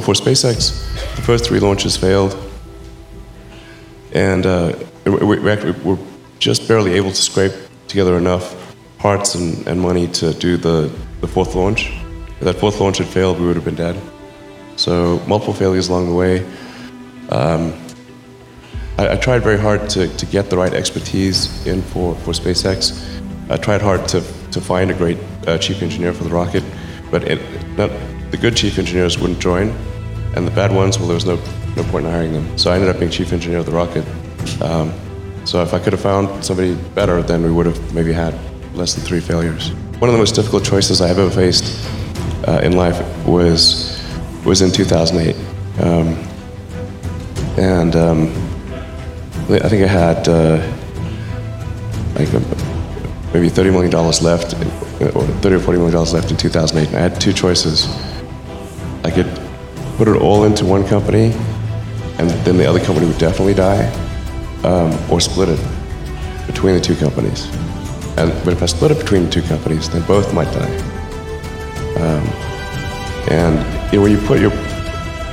for, for SpaceX, the first three launches failed. And uh, we, we actually were just barely able to scrape together enough parts and, and money to do the, the fourth launch. If that fourth launch had failed, we would have been dead. So multiple failures along the way. Um, I, I, tried very hard to, to get the right expertise in for, for SpaceX. I tried hard to, to find a great uh, chief engineer for the rocket, but it, not, the good chief engineers wouldn't join, and the bad ones, well, there was no, no point in hiring them. So I ended up being chief engineer of the rocket. Um, so if I could have found somebody better, then we would have maybe had less than three failures. One of the most difficult choices I have ever faced uh, in life was was in 2008, um, and um, I think I had uh, like um, maybe 30 million dollars left, or 30 or 40 million dollars left in 2008. And I had two choices. I could put it all into one company, and then the other company would definitely die, um, or split it between the two companies. And, but if I split it between the two companies, then both might die. Um, and you know, when you put your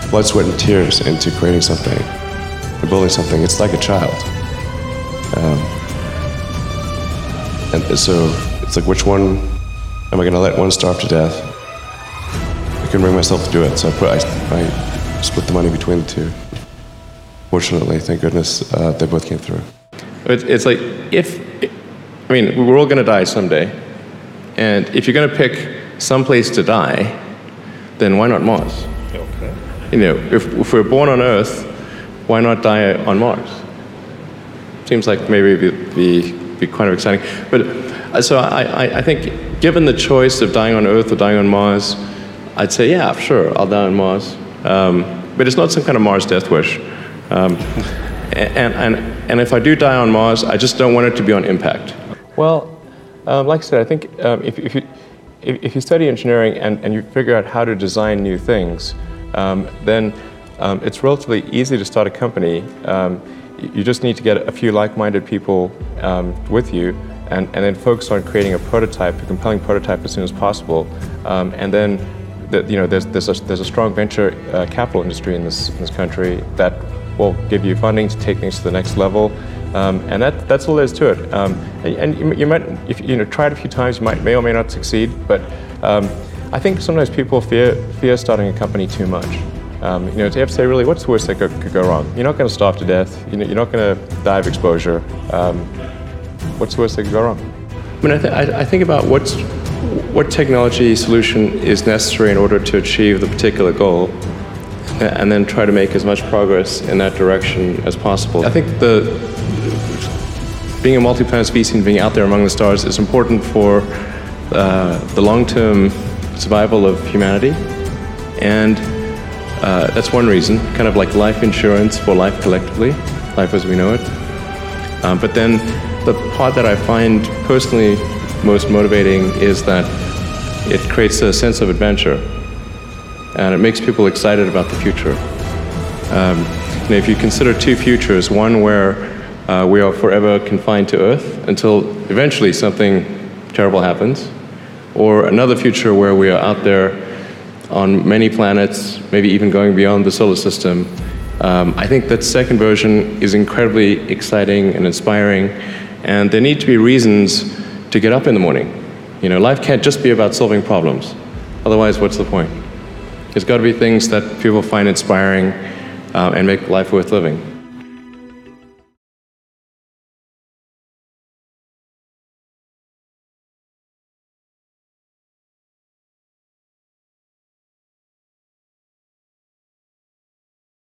blood, sweat, and tears into creating something, and building something, it's like a child. Um, and so it's like, which one am I going to let one starve to death? I couldn't bring myself to do it, so I put I, I split the money between the two. Fortunately, thank goodness, uh, they both came through. It's like if I mean, we're all going to die someday. And if you're going to pick some place to die, then why not Mars? Okay. You know, if, if we're born on Earth, why not die on Mars? Seems like maybe it'd be, be kind of exciting. But uh, so I, I, I think given the choice of dying on Earth or dying on Mars, I'd say, yeah, sure, I'll die on Mars. Um, but it's not some kind of Mars death wish. Um, and, and, and if I do die on Mars, I just don't want it to be on impact. Well, um, like I said, I think um, if, if, you, if, if, you study engineering and, and you figure out how to design new things, um, then um, it's relatively easy to start a company. Um, you just need to get a few like-minded people um, with you and, and then focus on creating a prototype, a compelling prototype as soon as possible. and then the, you know, there's, there's, a, there's a strong venture uh, capital industry in this, in this country that will give you funding to take things to the next level. Um, and that, that's all there is to it. Um, and, and you, you, might, if you know, try it a few times, you might may or may not succeed. But um, I think sometimes people fear fear starting a company too much. Um, you know, to have to say, really, what's the worst that could, could go wrong? You're not going to starve to death. You know, you're not going to die of exposure. Um, what's the worst that could go wrong? I mean, I, th- I think about what's what technology solution is necessary in order to achieve the particular goal and then try to make as much progress in that direction as possible. I think the being a multi-planet species and being out there among the stars is important for uh, the long-term survival of humanity, and uh, that's one reason, kind of like life insurance for life collectively, life as we know it. Um, but then the part that I find personally most motivating is that it creates a sense of adventure and it makes people excited about the future. Um, if you consider two futures, one where uh, we are forever confined to Earth until eventually something terrible happens, or another future where we are out there on many planets, maybe even going beyond the solar system. Um, I think that second version is incredibly exciting and inspiring, and there need to be reasons to get up in the morning. You know, life can't just be about solving problems. Otherwise, what's the point? There's got to be things that people find inspiring uh, and make life worth living.